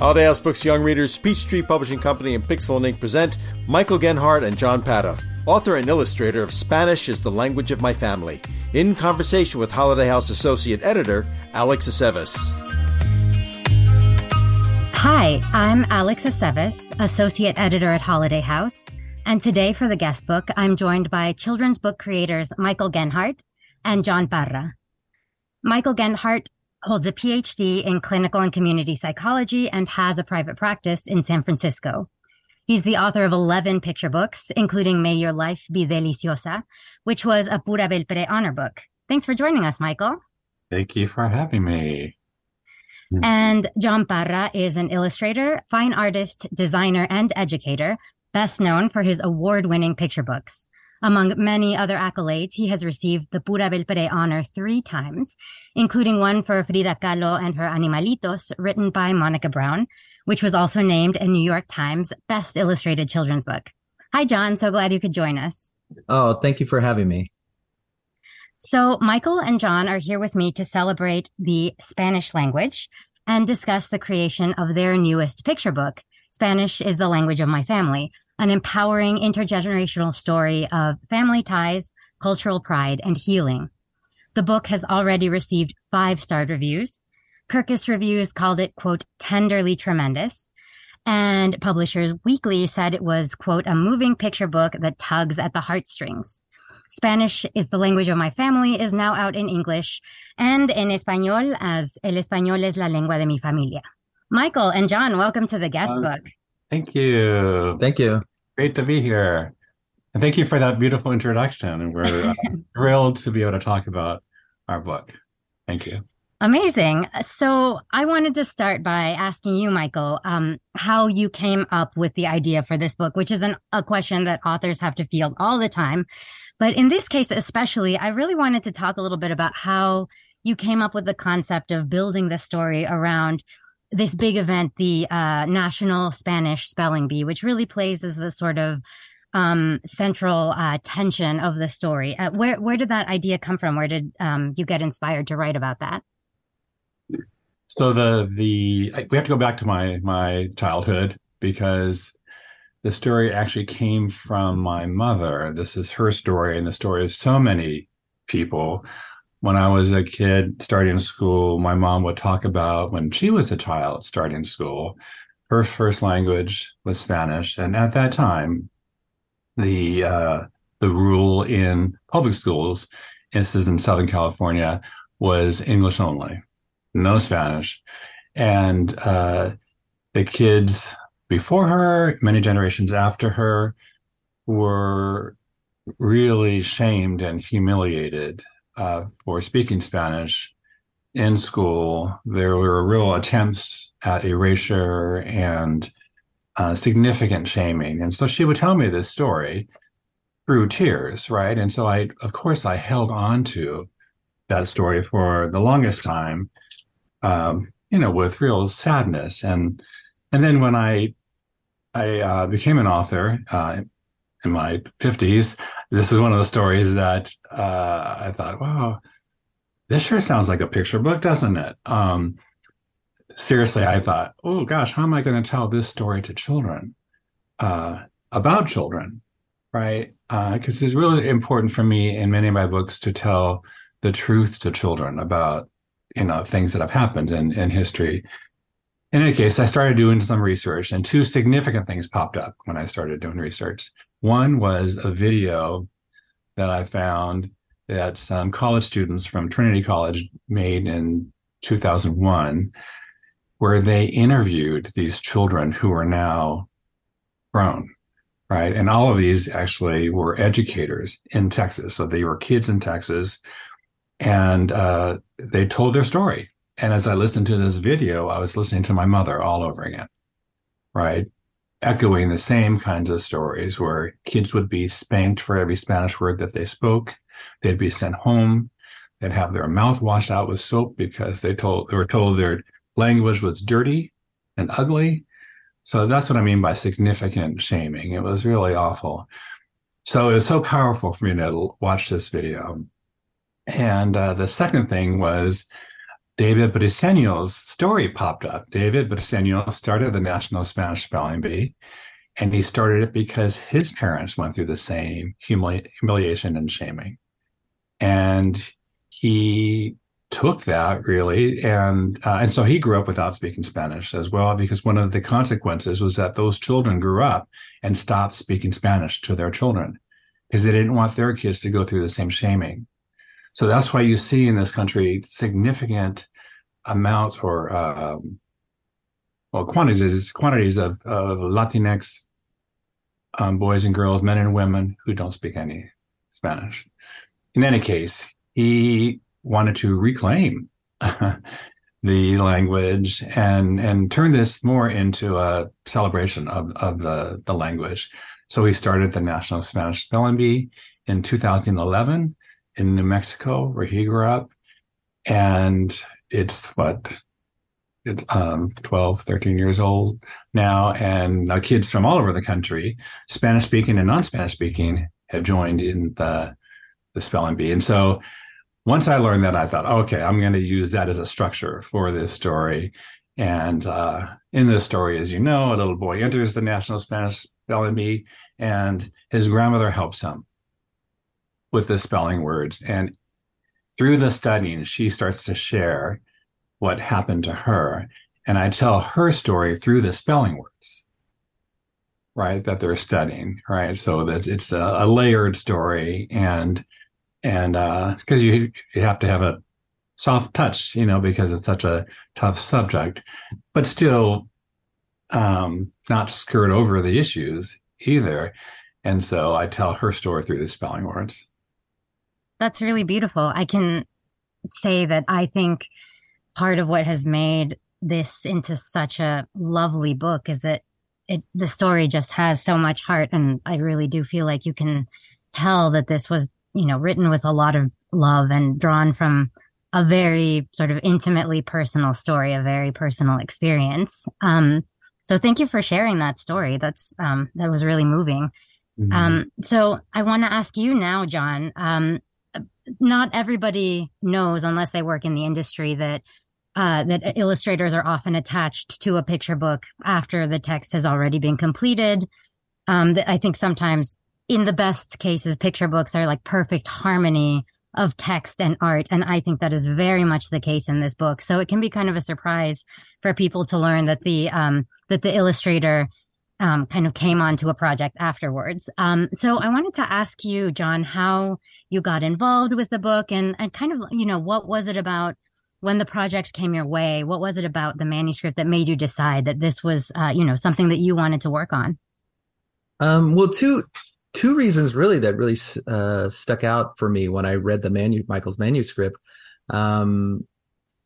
Holiday House Books Young Readers, Speech Peachtree Publishing Company, and Pixel and Ink present Michael Genhart and John Parra, author and illustrator of Spanish is the Language of My Family, in conversation with Holiday House Associate Editor Alex Aceves. Hi, I'm Alex Aceves, Associate Editor at Holiday House. And today for the guest book, I'm joined by children's book creators Michael Genhart and John Parra. Michael Genhart holds a PhD in clinical and community psychology and has a private practice in San Francisco. He's the author of 11 picture books, including May Your Life Be Deliciosa, which was a Pura Belpre honor book. Thanks for joining us, Michael. Thank you for having me. Hmm. And John Parra is an illustrator, fine artist, designer, and educator, best known for his award winning picture books. Among many other accolades, he has received the Pura Belpre honor three times, including one for Frida Kahlo and her Animalitos, written by Monica Brown, which was also named a New York Times Best Illustrated Children's Book. Hi, John. So glad you could join us. Oh, thank you for having me. So, Michael and John are here with me to celebrate the Spanish language and discuss the creation of their newest picture book, Spanish is the Language of My Family, an empowering intergenerational story of family ties, cultural pride, and healing. The book has already received five star reviews. Kirkus Reviews called it, quote, tenderly tremendous. And Publishers Weekly said it was, quote, a moving picture book that tugs at the heartstrings. Spanish is the language of my family is now out in English and in Espanol as El Español es la lengua de mi familia. Michael and John, welcome to the guest Um, book. Thank you. Thank you. Great to be here. And thank you for that beautiful introduction. And we're uh, thrilled to be able to talk about our book. Thank you. Amazing. So I wanted to start by asking you, Michael, um, how you came up with the idea for this book, which is an, a question that authors have to field all the time. But in this case, especially, I really wanted to talk a little bit about how you came up with the concept of building the story around this big event, the uh, National Spanish Spelling Bee, which really plays as the sort of um, central uh, tension of the story. Uh, where where did that idea come from? Where did um, you get inspired to write about that? So the the we have to go back to my my childhood because the story actually came from my mother. This is her story and the story of so many people. When I was a kid starting school, my mom would talk about when she was a child starting school, her first language was Spanish, and at that time, the uh, the rule in public schools, this is in Southern California, was English only no Spanish. And uh, the kids before her, many generations after her, were really shamed and humiliated uh, for speaking Spanish in school. There were real attempts at erasure and uh, significant shaming. And so she would tell me this story through tears, right? And so I, of course, I held on to that story for the longest time um, you know, with real sadness. And and then when I I uh, became an author uh, in my fifties, this is one of the stories that uh, I thought, wow, this sure sounds like a picture book, doesn't it? Um, seriously, I thought, oh gosh, how am I going to tell this story to children uh, about children, right? Because it's really important for me in many of my books to tell the truth to children about you know things that have happened in in history. In any case, I started doing some research, and two significant things popped up when I started doing research. One was a video that I found that some college students from Trinity College made in 2001, where they interviewed these children who are now grown, right? And all of these actually were educators in Texas. So they were kids in Texas and uh, they told their story. And as I listened to this video, I was listening to my mother all over again, right? Echoing the same kinds of stories where kids would be spanked for every Spanish word that they spoke. They'd be sent home. They'd have their mouth washed out with soap because they told they were told their language was dirty and ugly. So that's what I mean by significant shaming. It was really awful. So it was so powerful for me to watch this video. And uh, the second thing was David Briceño's story popped up. David Briceño started the National Spanish Spelling Bee, and he started it because his parents went through the same humili- humiliation and shaming. And he took that really, and uh, and so he grew up without speaking Spanish as well, because one of the consequences was that those children grew up and stopped speaking Spanish to their children because they didn't want their kids to go through the same shaming. So that's why you see in this country significant amount or um, well quantities quantities of, of Latinx um, boys and girls, men and women who don't speak any Spanish. In any case, he wanted to reclaim the language and and turn this more into a celebration of, of the, the language. So he started the National Spanish Spelling Bee in 2011 in New Mexico, where he grew up. And it's what, it, um, 12, 13 years old now. And uh, kids from all over the country, Spanish speaking and non Spanish speaking, have joined in the, the spelling bee. And so once I learned that, I thought, okay, I'm going to use that as a structure for this story. And uh, in this story, as you know, a little boy enters the National Spanish Spelling Bee, and his grandmother helps him with the spelling words. And through the studying, she starts to share what happened to her. And I tell her story through the spelling words, right, that they're studying, right? So that it's a, a layered story and, and, uh, cause you, you have to have a soft touch, you know, because it's such a tough subject, but still, um, not skirt over the issues either. And so I tell her story through the spelling words. That's really beautiful. I can say that I think part of what has made this into such a lovely book is that it the story just has so much heart and I really do feel like you can tell that this was, you know, written with a lot of love and drawn from a very sort of intimately personal story, a very personal experience. Um, so thank you for sharing that story. That's um, that was really moving. Mm-hmm. Um, so I want to ask you now, John. Not everybody knows unless they work in the industry that uh, that illustrators are often attached to a picture book after the text has already been completed. Um, I think sometimes in the best cases, picture books are like perfect harmony of text and art. And I think that is very much the case in this book. So it can be kind of a surprise for people to learn that the, um, that the illustrator um, kind of came onto a project afterwards. Um, so I wanted to ask you, John, how you got involved with the book and, and kind of, you know, what was it about when the project came your way? What was it about the manuscript that made you decide that this was, uh, you know, something that you wanted to work on? Um, well, two, two reasons really that really uh, stuck out for me when I read the manu- Michael's manuscript. Um,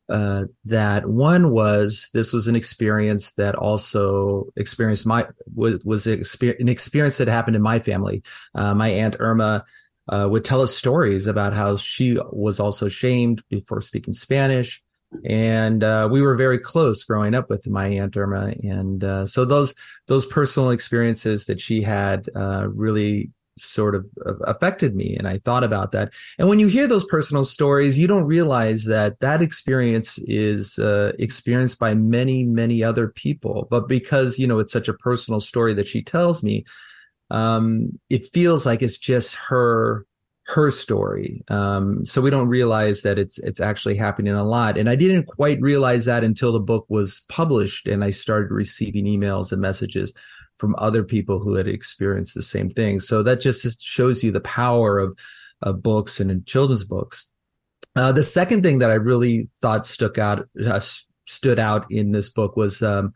uh, that one was this was an experience that also experienced my was was an experience that happened in my family. Uh, my aunt Irma uh, would tell us stories about how she was also shamed before speaking Spanish, and uh, we were very close growing up with my aunt Irma, and uh, so those those personal experiences that she had uh, really sort of affected me and i thought about that. And when you hear those personal stories you don't realize that that experience is uh, experienced by many many other people. But because you know it's such a personal story that she tells me um, it feels like it's just her her story. Um, so we don't realize that it's it's actually happening a lot. And i didn't quite realize that until the book was published and i started receiving emails and messages from other people who had experienced the same thing. So that just shows you the power of, of books and children's books. Uh, the second thing that I really thought stuck out uh, stood out in this book was um,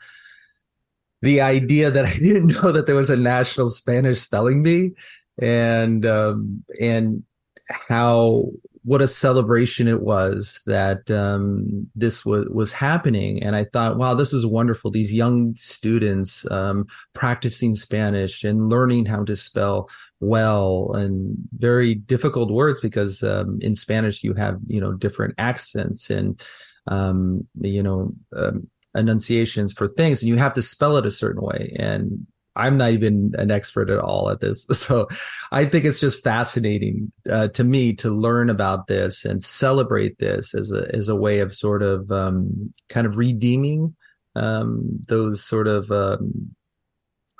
the idea that I didn't know that there was a national Spanish spelling bee, and um, and how what a celebration it was that um, this was was happening. And I thought, wow, this is wonderful. These young students um, practicing Spanish and learning how to spell well and very difficult words because um, in Spanish you have you know different accents and um, you know um, enunciations for things, and you have to spell it a certain way. And I'm not even an expert at all at this. So I think it's just fascinating uh, to me to learn about this and celebrate this as a as a way of sort of um, kind of redeeming um, those sort of um,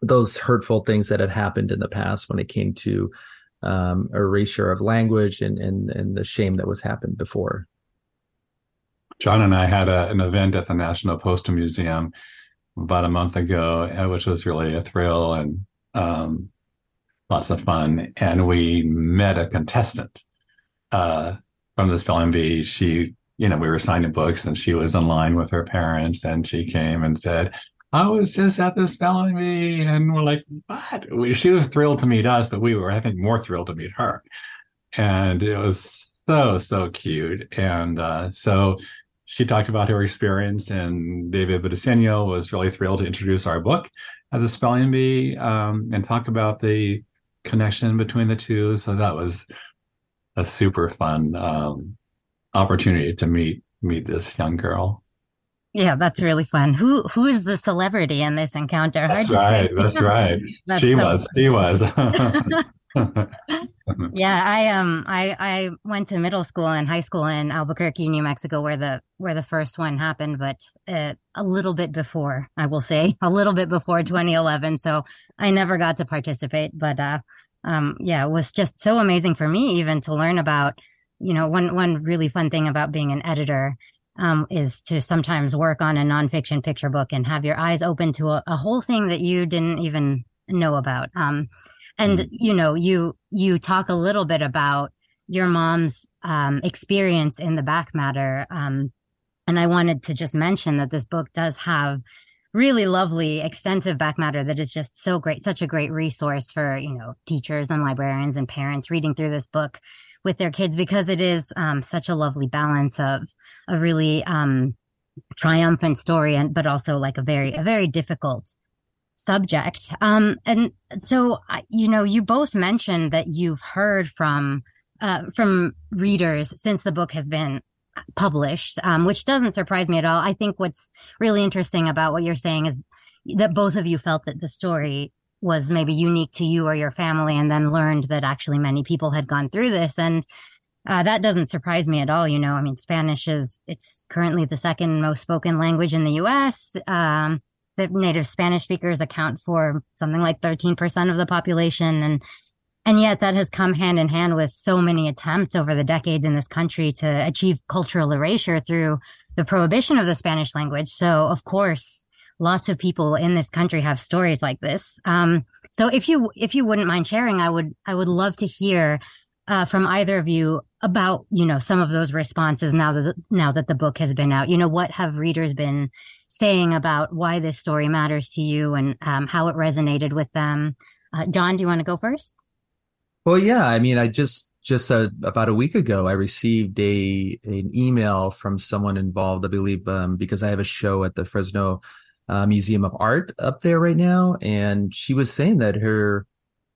those hurtful things that have happened in the past when it came to um, erasure of language and, and and the shame that was happened before. John and I had a, an event at the National Postal Museum about a month ago, uh, which was really a thrill and um, lots of fun. And we met a contestant uh, from the spelling bee. She, you know, we were signing books and she was in line with her parents and she came and said, I was just at the spelling bee. And we're like, what? We, she was thrilled to meet us, but we were, I think, more thrilled to meet her. And it was so, so cute. And uh, so she talked about her experience, and David Briceño was really thrilled to introduce our book at the Spelling Bee um, and talk about the connection between the two. So that was a super fun um, opportunity to meet meet this young girl. Yeah, that's really fun. Who who's the celebrity in this encounter? That's right. That's right. that's she so was. She was. yeah, I um I I went to middle school and high school in Albuquerque, New Mexico, where the where the first one happened, but uh, a little bit before, I will say, a little bit before 2011. So I never got to participate, but uh, um, yeah, it was just so amazing for me even to learn about, you know, one one really fun thing about being an editor. Um, is to sometimes work on a nonfiction picture book and have your eyes open to a, a whole thing that you didn't even know about. Um, and, mm-hmm. you know, you, you talk a little bit about your mom's, um, experience in the back matter. Um, and I wanted to just mention that this book does have really lovely, extensive back matter that is just so great, such a great resource for, you know, teachers and librarians and parents reading through this book with their kids because it is um, such a lovely balance of a really um, triumphant story and but also like a very a very difficult subject. Um, and so, you know, you both mentioned that you've heard from, uh, from readers since the book has been published, um, which doesn't surprise me at all. I think what's really interesting about what you're saying is that both of you felt that the story was maybe unique to you or your family and then learned that actually many people had gone through this. And, uh, that doesn't surprise me at all. You know, I mean, Spanish is, it's currently the second most spoken language in the U.S. Um, the native Spanish speakers account for something like 13% of the population. And, and yet that has come hand in hand with so many attempts over the decades in this country to achieve cultural erasure through the prohibition of the Spanish language. So of course, lots of people in this country have stories like this. Um, so if you, if you wouldn't mind sharing, I would, I would love to hear uh, from either of you about you know some of those responses now that now that the book has been out? You know what have readers been saying about why this story matters to you and um, how it resonated with them? Uh, john do you want to go first? Well yeah i mean i just just uh, about a week ago i received a an email from someone involved i believe um, because i have a show at the fresno uh, museum of art up there right now and she was saying that her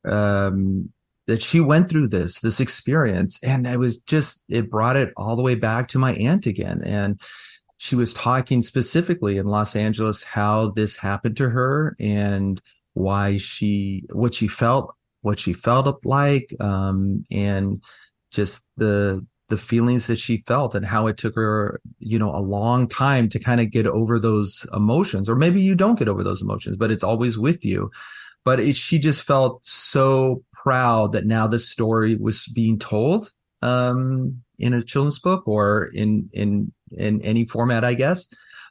um, that she went through this this experience and i was just it brought it all the way back to my aunt again and she was talking specifically in los angeles how this happened to her and why she what she felt what she felt like um, and just the the feelings that she felt and how it took her you know a long time to kind of get over those emotions or maybe you don't get over those emotions but it's always with you but it, she just felt so proud that now this story was being told um, in a children's book or in in in any format, I guess.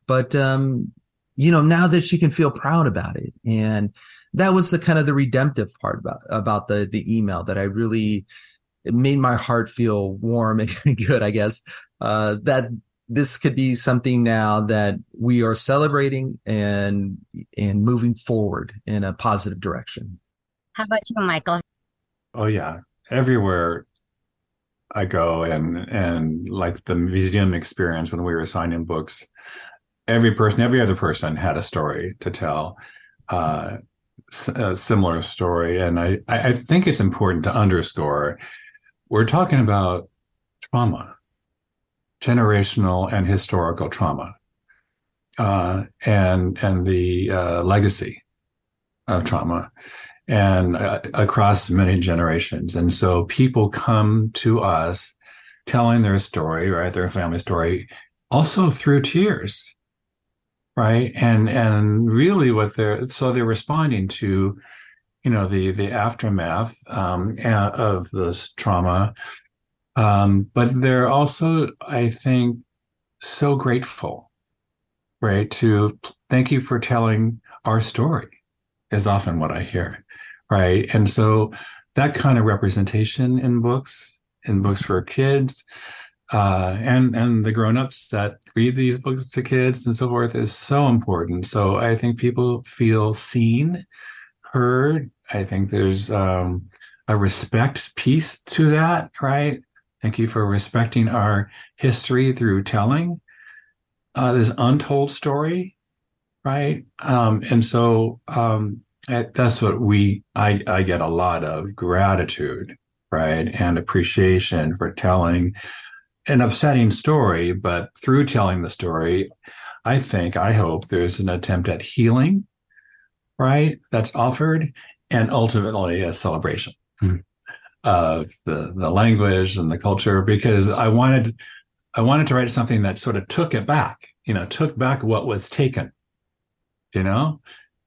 But um, you know, now that she can feel proud about it, and that was the kind of the redemptive part about about the the email that I really it made my heart feel warm and good. I guess uh, that this could be something now that we are celebrating and and moving forward in a positive direction. How about you, Michael? Oh yeah, everywhere I go and and like the museum experience when we were signing books, every person, every other person had a story to tell, uh, a similar story, and I I think it's important to underscore we're talking about trauma, generational and historical trauma, uh, and and the uh, legacy of trauma and uh, across many generations. And so people come to us telling their story, right? Their family story, also through tears, right? And, and really what they're, so they're responding to, you know, the, the aftermath, um, of this trauma. Um, but they're also, I think, so grateful, right? To thank you for telling our story is often what I hear, right? And so that kind of representation in books, in books for kids, uh, and and the grown-ups that read these books to kids and so forth is so important. So I think people feel seen, heard. I think there's um, a respect piece to that, right? Thank you for respecting our history through telling uh, this untold story, right? Um, and so um, that's what we I, I get a lot of gratitude, right, and appreciation for telling an upsetting story, but through telling the story, I think I hope there's an attempt at healing, right? That's offered, and ultimately a celebration. Mm-hmm of the the language and the culture because I wanted I wanted to write something that sort of took it back, you know, took back what was taken, you know,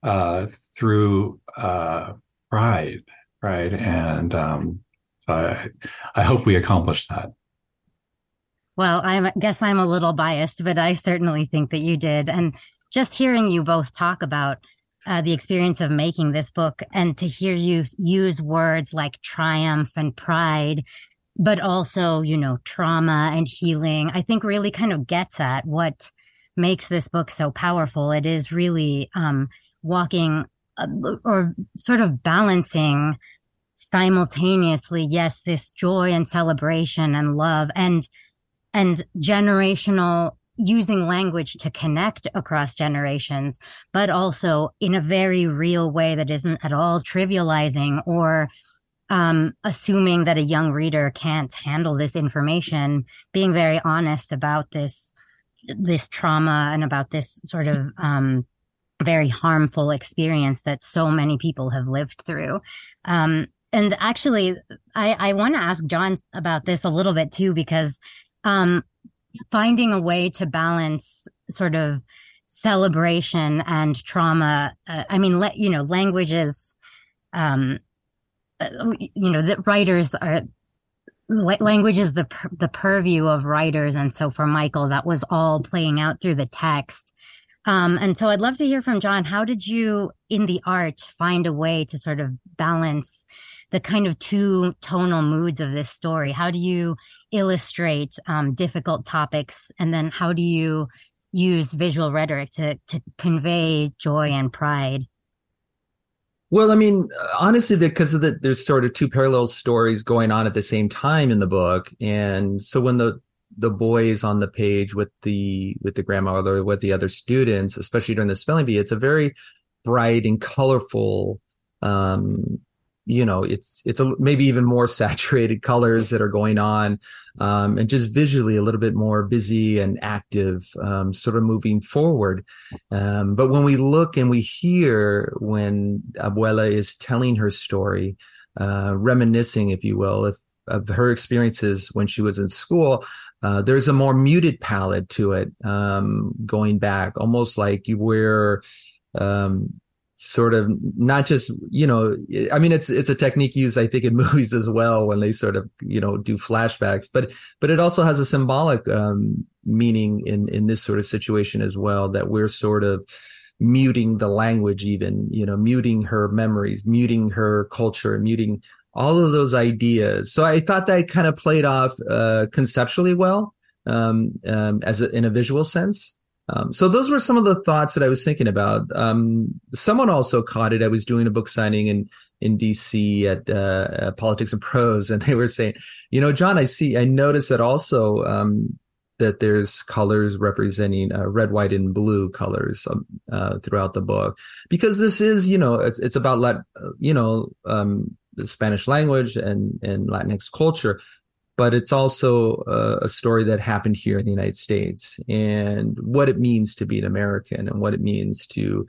uh, through uh, pride, right? And um, so I, I hope we accomplished that. Well, I guess I'm a little biased, but I certainly think that you did. And just hearing you both talk about uh, the experience of making this book and to hear you use words like triumph and pride, but also, you know, trauma and healing, I think really kind of gets at what makes this book so powerful. It is really um, walking uh, or sort of balancing simultaneously, yes, this joy and celebration and love and and generational using language to connect across generations, but also in a very real way that isn't at all trivializing or um, assuming that a young reader can't handle this information, being very honest about this this trauma and about this sort of um, very harmful experience that so many people have lived through. Um, and actually, I, I want to ask John about this a little bit too, because um, finding a way to balance sort of celebration and trauma. Uh, I mean, let you know, languages. Um, uh, you know, that writers are language is the the purview of writers, and so for Michael, that was all playing out through the text. Um, and so I'd love to hear from John. How did you, in the art, find a way to sort of balance the kind of two tonal moods of this story? How do you illustrate um, difficult topics, and then how do you use visual rhetoric to to convey joy and pride? Well, I mean, honestly, because of the, there's sort of two parallel stories going on at the same time in the book, and so when the the boys on the page with the with the grandmother with the other students, especially during the spelling bee, it's a very bright and colorful um, you know it's it's a, maybe even more saturated colors that are going on um, and just visually a little bit more busy and active um, sort of moving forward. Um, but when we look and we hear when abuela is telling her story uh, reminiscing if you will if, of her experiences when she was in school uh, there's a more muted palette to it um, going back almost like you were um, sort of not just you know i mean it's it's a technique used i think in movies as well when they sort of you know do flashbacks but but it also has a symbolic um, meaning in in this sort of situation as well that we're sort of muting the language even you know muting her memories muting her culture muting all of those ideas so i thought that kind of played off uh, conceptually well um, um, as a, in a visual sense um, so those were some of the thoughts that I was thinking about. Um, someone also caught it. I was doing a book signing in in DC at uh, Politics and Prose, and they were saying, you know, John, I see, I noticed that also um, that there's colors representing uh, red, white, and blue colors um, uh, throughout the book because this is, you know, it's it's about let you know um, the Spanish language and and Latinx culture but it's also a, a, story that happened here in the United States and what it means to be an American and what it means to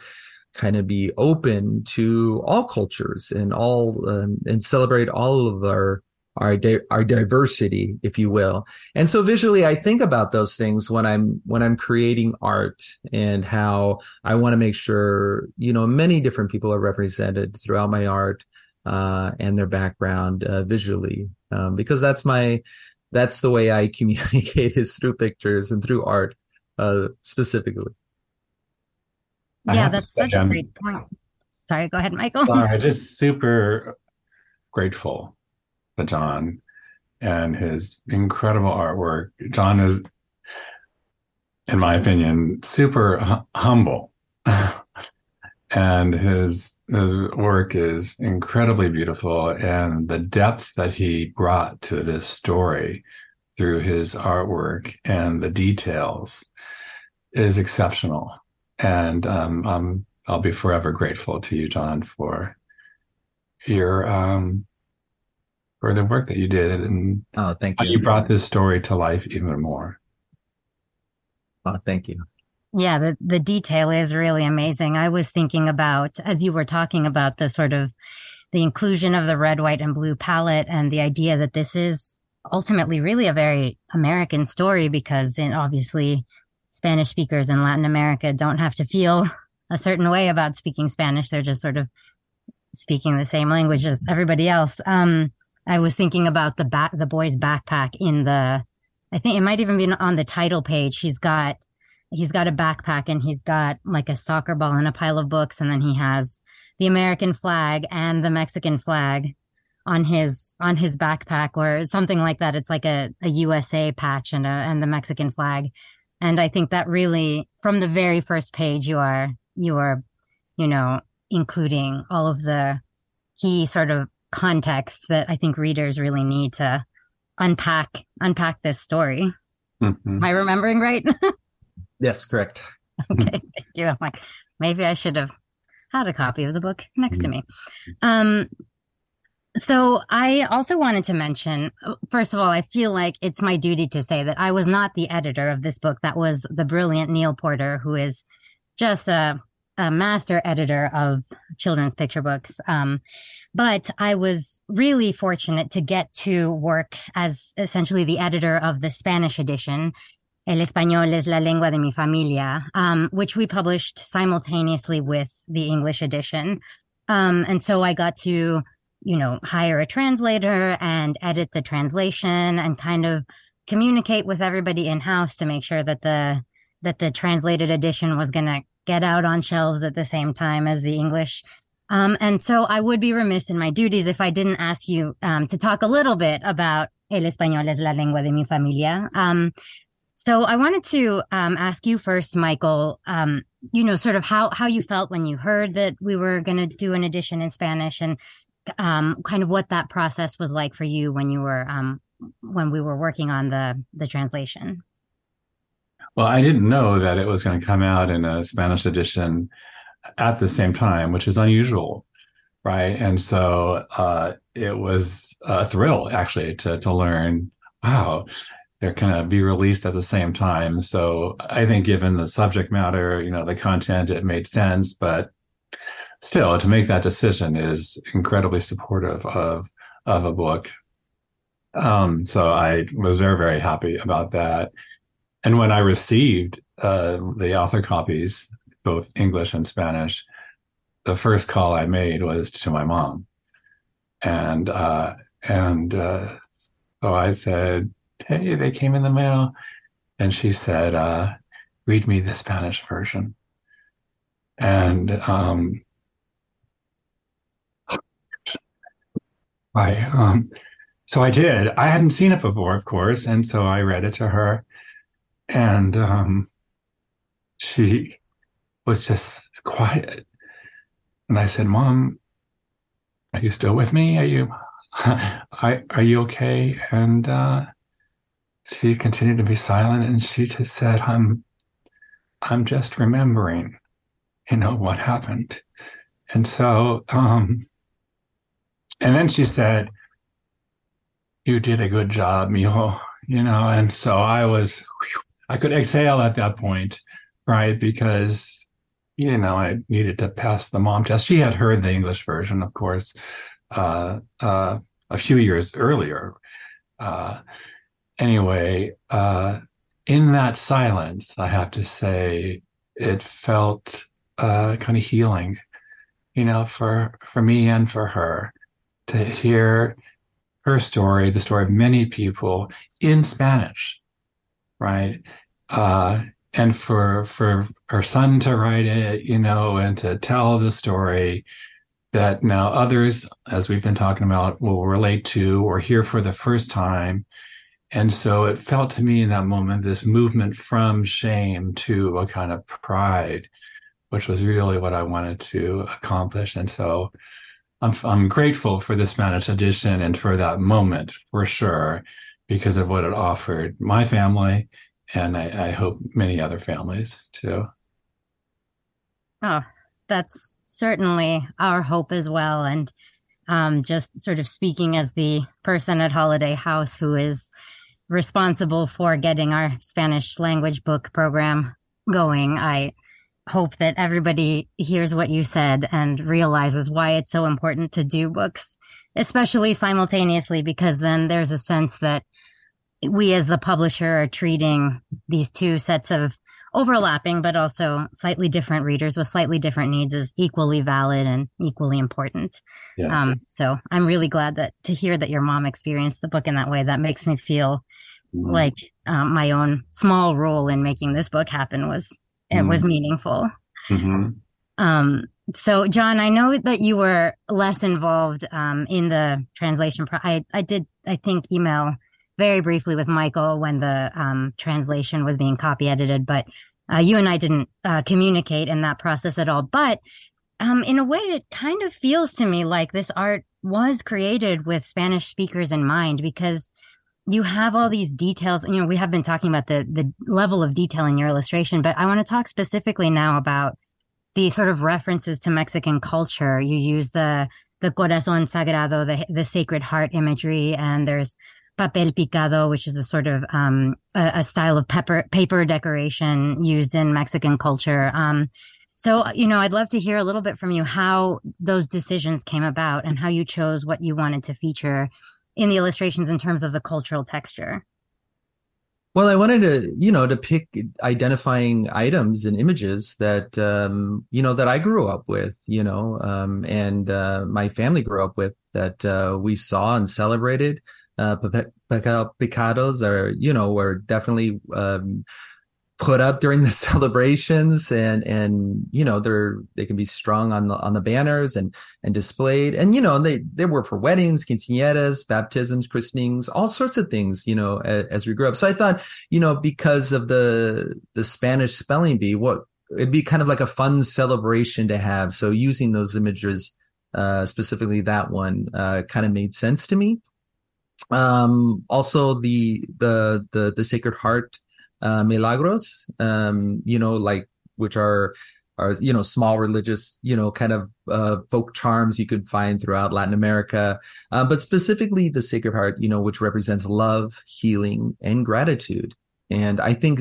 kind of be open to all cultures and all um, and celebrate all of our our di- our diversity, if you will. And so visually, I think about those things when I'm when I'm creating art and how I want to make sure you know many different people are represented throughout my art uh, and their background uh, visually, um, because that's my that's the way I communicate is through pictures and through art uh, specifically. Yeah, that's such a great point. Sorry, go ahead, Michael. Sorry, just super grateful to John and his incredible artwork. John is, in my opinion, super humble. and his his work is incredibly beautiful and the depth that he brought to this story through his artwork and the details is exceptional and um, um, I'll be forever grateful to you, John, for your um, for the work that you did and oh, thank you. you brought this story to life even more. Oh, thank you. Yeah, the the detail is really amazing. I was thinking about as you were talking about the sort of the inclusion of the red, white, and blue palette and the idea that this is ultimately really a very American story because in obviously Spanish speakers in Latin America don't have to feel a certain way about speaking Spanish. They're just sort of speaking the same language as everybody else. Um, I was thinking about the back, the boy's backpack in the, I think it might even be on the title page. He's got, he's got a backpack and he's got like a soccer ball and a pile of books. And then he has the American flag and the Mexican flag on his, on his backpack or something like that. It's like a, a USA patch and a, and the Mexican flag. And I think that really, from the very first page, you are, you are, you know, including all of the key sort of context that I think readers really need to unpack, unpack this story. Mm-hmm. Am I remembering right? yes, correct. okay. Thank you. I'm like, maybe I should have had a copy of the book next to me. Um, so I also wanted to mention, first of all, I feel like it's my duty to say that I was not the editor of this book. That was the brilliant Neal Porter, who is just a, a master editor of children's picture books. Um, but I was really fortunate to get to work as essentially the editor of the Spanish edition. El español es la lengua de mi familia, um, which we published simultaneously with the English edition. Um, and so I got to you know, hire a translator and edit the translation and kind of communicate with everybody in house to make sure that the that the translated edition was going to get out on shelves at the same time as the English. Um, and so I would be remiss in my duties if I didn't ask you um, to talk a little bit about El español es la lengua de mi familia. Um, so I wanted to um, ask you first, Michael. Um, you know, sort of how how you felt when you heard that we were going to do an edition in Spanish, and um, kind of what that process was like for you when you were um, when we were working on the the translation. Well, I didn't know that it was going to come out in a Spanish edition at the same time, which is unusual, right? And so uh, it was a thrill actually to to learn. Wow, they're kind of be released at the same time. So I think, given the subject matter, you know, the content, it made sense. But still to make that decision is incredibly supportive of of a book. Um, so I was very very happy about that. And when I received uh, the author copies, both English and Spanish, the first call I made was to my mom, and uh, and uh, so I said, "Hey, they came in the mail," and she said, uh, "Read me the Spanish version." And um, Right. Um, so I did. I hadn't seen it before, of course, and so I read it to her, and um, she was just quiet. And I said, "Mom, are you still with me? Are you, I, are you okay?" And uh, she continued to be silent, and she just said, "I'm, I'm just remembering, you know, what happened." And so, um, and then she said, You did a good job, mijo, you know, and so I was, I could exhale at that point, right? Because you know, I needed to pass the mom test. She had heard the English version, of course, uh, uh, a few years earlier. Uh, anyway, uh, in that silence, I have to say, it felt uh, kind of healing, you know, for for me and for her to hear her story, the story of many people in Spanish, right? Uh, and for for her son to write it, you know, and to tell the story that now others, as we've been talking about, will relate to or hear for the first time. And so it felt to me in that moment this movement from shame to a kind of pride, which was really what I wanted to accomplish. And so I'm, I'm grateful for the Spanish edition and for that moment for sure, because of what it offered my family and I, I hope many other families too. Oh, that's certainly our hope as well. And um, just sort of speaking as the person at Holiday House who is responsible for getting our Spanish language book program going, I hope that everybody hears what you said and realizes why it's so important to do books, especially simultaneously, because then there's a sense that we as the publisher are treating these two sets of overlapping but also slightly different readers with slightly different needs is equally valid and equally important. Yes. Um, so I'm really glad that to hear that your mom experienced the book in that way. That makes me feel mm-hmm. like um, my own small role in making this book happen was it mm-hmm. was meaningful. Mm-hmm. Um, so John, I know that you were less involved um, in the translation. Pro- I I did I think email very briefly with Michael when the um, translation was being copy edited, but uh, you and I didn't uh, communicate in that process at all. But um, in a way, it kind of feels to me like this art was created with Spanish speakers in mind because you have all these details. You know, we have been talking about the the level of detail in your illustration, but I want to talk specifically now about the sort of references to Mexican culture. You use the the corazón sagrado, the the sacred heart imagery, and there's papel picado, which is a sort of um, a, a, style of pepper, paper decoration used in Mexican culture. Um, so, you know, I'd love to hear a little bit from you how those decisions came about and how you chose what you wanted to feature in the illustrations in terms of the cultural texture. Well, I wanted to, you know, to pick identifying items and images that, um, you know, that I grew up with, you know, um, and uh, my family grew up with that uh, we saw and celebrated uh, picados are, you know, were definitely um, put up during the celebrations and and you know they're they can be strung on the on the banners and and displayed. And you know they they were for weddings quinceañeras baptisms christenings all sorts of things you know as, as, we grew up. So i thought you know because of the the spanish spelling bee what it'd be kind of like a fun celebration to have. So using those images uh specifically that one uh kind of made sense to me um, also the the the the Sacred Heart uh, milagros, um, you know, like which are are you know small religious you know kind of uh, folk charms you could find throughout Latin America, uh, but specifically the Sacred Heart, you know, which represents love, healing, and gratitude. And I think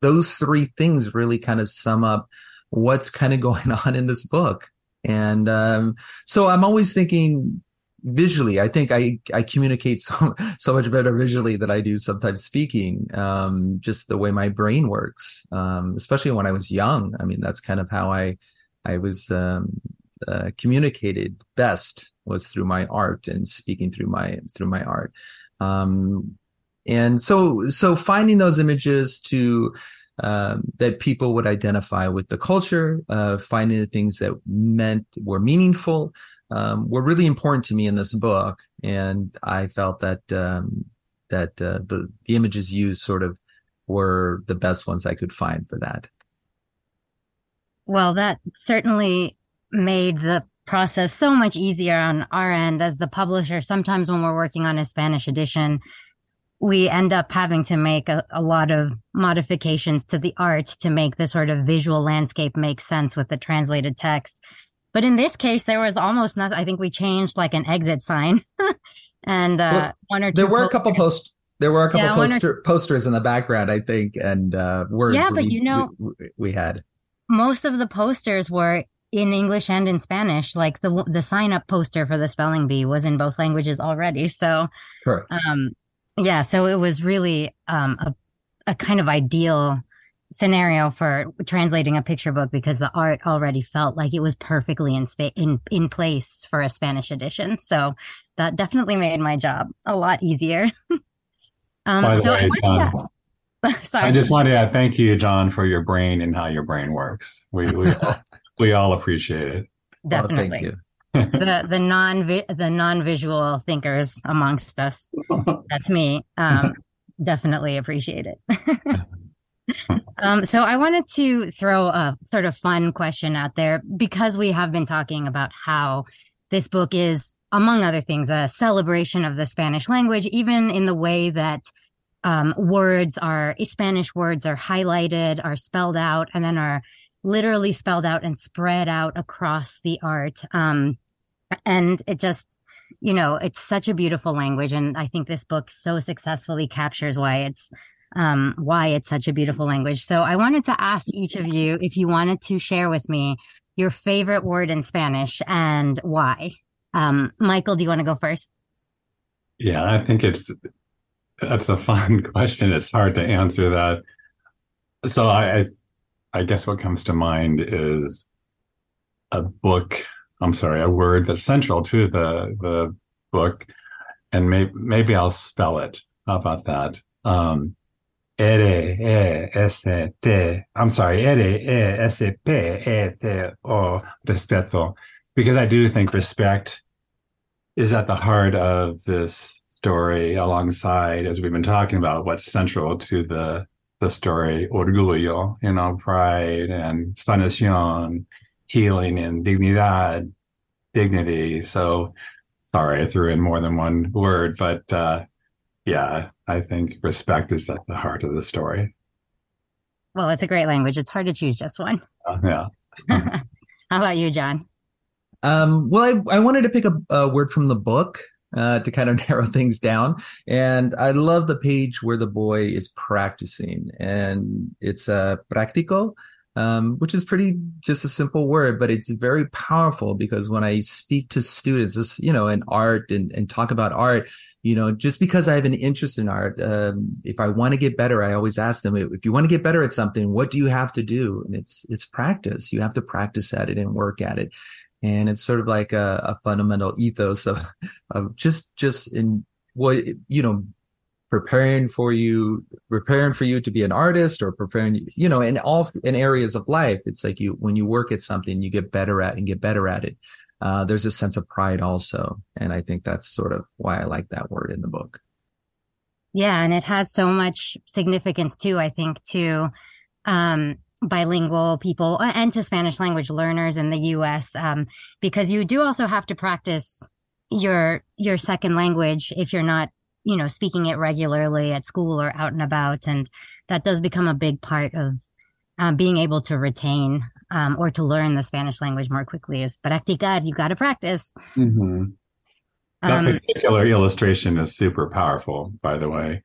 those three things really kind of sum up what's kind of going on in this book. And um, so I'm always thinking, visually i think i i communicate so so much better visually than i do sometimes speaking um just the way my brain works um especially when i was young. I mean that's kind of how i i was um uh, communicated best was through my art and speaking through my through my art. Um and so so finding those images to um, that people would identify with the culture, uh, finding the things that meant were meaningful, um, were really important to me in this book, and I felt that um, that uh, the the images used sort of were the best ones I could find for that. Well, that certainly made the process so much easier on our end as the publisher. Sometimes when we're working on a Spanish edition, we end up having to make a, a, lot of modifications to the art to make the sort of visual landscape make sense with the translated text. But in this case, there was almost nothing. I think we changed like an exit sign and uh, well, one or two. There were posters. a couple posts. There were a couple yeah, poster, posters in the background, I think, and uh, words. Yeah, but we, you know, we, we, had. most of the posters were in English and in Spanish. Like the the sign up poster for the spelling bee was in both languages already. So, Correct. um, yeah, so it was really um, a a kind of ideal scenario for translating a picture book because the art already felt like it was perfectly in spa- in in place for a Spanish edition. So that definitely made my job a lot easier. um, By the so way, I John, to- sorry. I just wanted to thank you, John, for your brain and how your brain works. We we all, we all appreciate it. Well, definitely thank you. the the non the non visual thinkers amongst us. That's me. Um, definitely appreciate it. um, so I wanted to throw a sort of fun question out there because we have been talking about how this book is, among other things, a celebration of the Spanish language, even in the way that um, words are Spanish words are highlighted, are spelled out, and then are literally spelled out and spread out across the art. Um, and it just, you know, it's such a beautiful language. And I think this book so successfully captures why it's, um, why it's such a beautiful language. So I wanted to ask each of you if you wanted to share with me your favorite word in Spanish and why. Um, Michael, do you want to go first? Yeah, I think it's that's a fun question. It's hard to answer that. So I, I guess what comes to mind is a book. I'm sorry, a word that's central to the the book, and maybe maybe I'll spell it. How about that? Um, R E S T. I'm sorry, R E S P E T O respeto, because I do think respect is at the heart of this story, alongside as we've been talking about what's central to the the story, orgullo, you know, pride and sanación, healing and dignidad, dignity. So, sorry, I threw in more than one word, but uh, yeah, I think respect is at the heart of the story. Well, it's a great language. It's hard to choose just one. Uh, yeah. How about you, John? Um, well, I, I wanted to pick a, a word from the book uh, to kind of narrow things down. And I love the page where the boy is practicing, and it's uh, práctico, um, which is pretty just a simple word, but it's very powerful because when I speak to students, this, you know, in art and, and talk about art, you know, just because I have an interest in art, um, if I want to get better, I always ask them, if you want to get better at something, what do you have to do? And it's, it's practice. You have to practice at it and work at it and it's sort of like a, a fundamental ethos of of just just in what you know preparing for you preparing for you to be an artist or preparing you know in all in areas of life it's like you when you work at something you get better at and get better at it. Uh, there's a sense of pride also and i think that's sort of why i like that word in the book. Yeah, and it has so much significance too, I think, to um, bilingual people uh, and to Spanish language learners in the US, um, because you do also have to practice your your second language if you're not, you know, speaking it regularly at school or out and about, and that does become a big part of um, being able to retain um, or to learn the Spanish language more quickly. Is practicar. You got to practice. Mm-hmm. That Um, particular illustration is super powerful, by the way,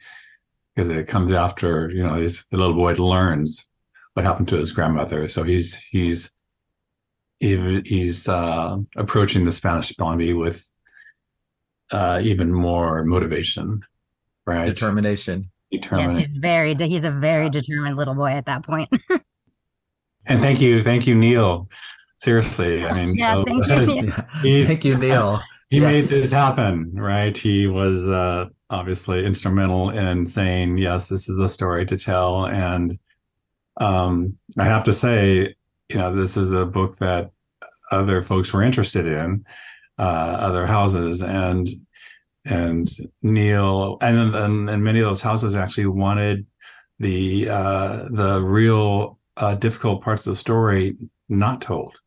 because it comes after you know he's, the little boy learns what happened to his grandmother, so he's he's he's uh, approaching the Spanish spelling bee with uh, even more motivation, right? determination yes, he's very de- he's a very determined little boy at that point. And thank you, thank you, Neal. Seriously, I mean, Yeah, Neal thank you, Neal. Yeah. He's- thank you neal he made this happen, right? He was uh, obviously instrumental in saying, yes, this is a story to tell. And um, I have to say, you know, this is a book that other folks were interested in, uh, other houses, and and Neal and, and and many of those houses actually wanted the uh, the real uh, difficult parts of the story not told.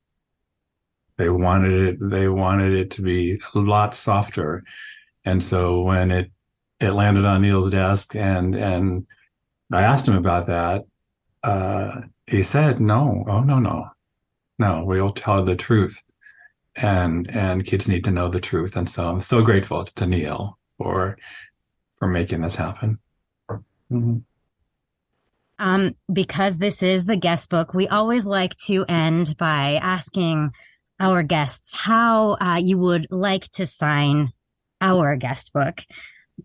They wanted it. They wanted it to be a lot softer, and so when it it landed on Neal's desk, and and I asked him about that, uh, he said, "No, oh no, no, no. We'll tell the truth, and and kids need to know the truth." And so I'm so grateful to Neal for for making this happen. Mhm. Um, because this is the guest book, we always like to end by asking our guests how uh, you would like to sign our guest book.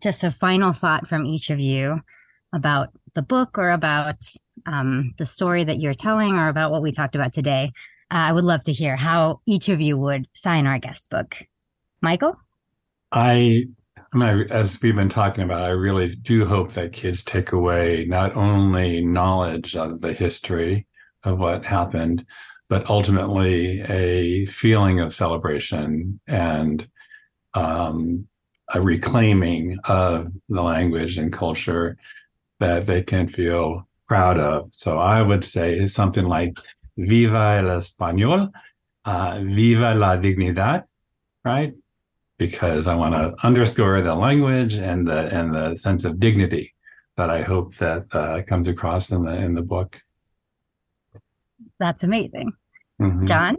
Just a final thought from each of you about the book or about um, the story that you're telling or about what we talked about today. Uh, I would love to hear how each of you would sign our guest book. Michael? I, I mean, as we've been talking about, I really do hope that kids take away not only knowledge of the history of what happened, but ultimately a feeling of celebration and um, a reclaiming of the language and culture that they can feel proud of. So I would say something like Viva el Español, uh, Viva la dignidad, right? Because I want to underscore the language and the and the sense of dignity that I hope that uh, comes across in the in the book. That's amazing. Mm-hmm. John?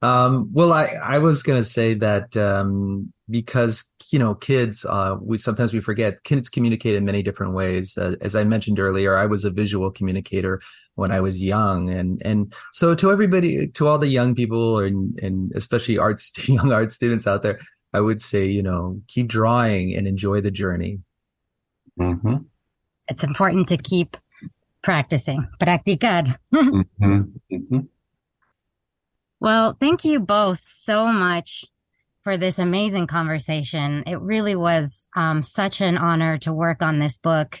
Um, well, I, I was going to say that um, because, you know, kids, uh, we sometimes we forget kids communicate in many different ways. Uh, as I mentioned earlier, I was a visual communicator when I was young. And, and so to everybody, to all the young people and, and especially arts, young art students out there, I would say, you know, keep drawing and enjoy the journey. Mm-hmm. It's important to keep practicing, practicar. mm-hmm. Mm-hmm. Well, thank you both so much for this amazing conversation. It really was um, such an honor to work on this book.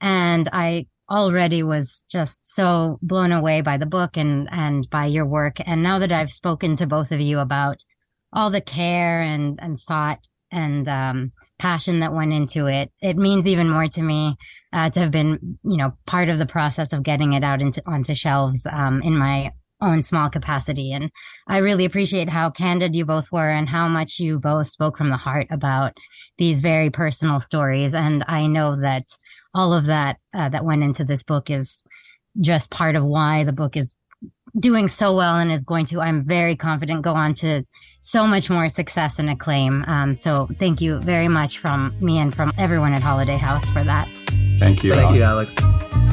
And I already was just so blown away by the book and, and by your work. And now that I've spoken to both of you about all the care and, and thought and um, passion that went into it, it means even more to me uh, to have been, you know, part of the process of getting it out into onto shelves um, in my own small capacity. And I really appreciate how candid you both were and how much you both spoke from the heart about these very personal stories. And I know that all of that uh, that went into this book is just part of why the book is doing so well and is going to, I'm very confident, go on to so much more success and acclaim. Um, so thank you very much from me and from everyone at Holiday House for that. Thank you. Thank Alex. you, Alex.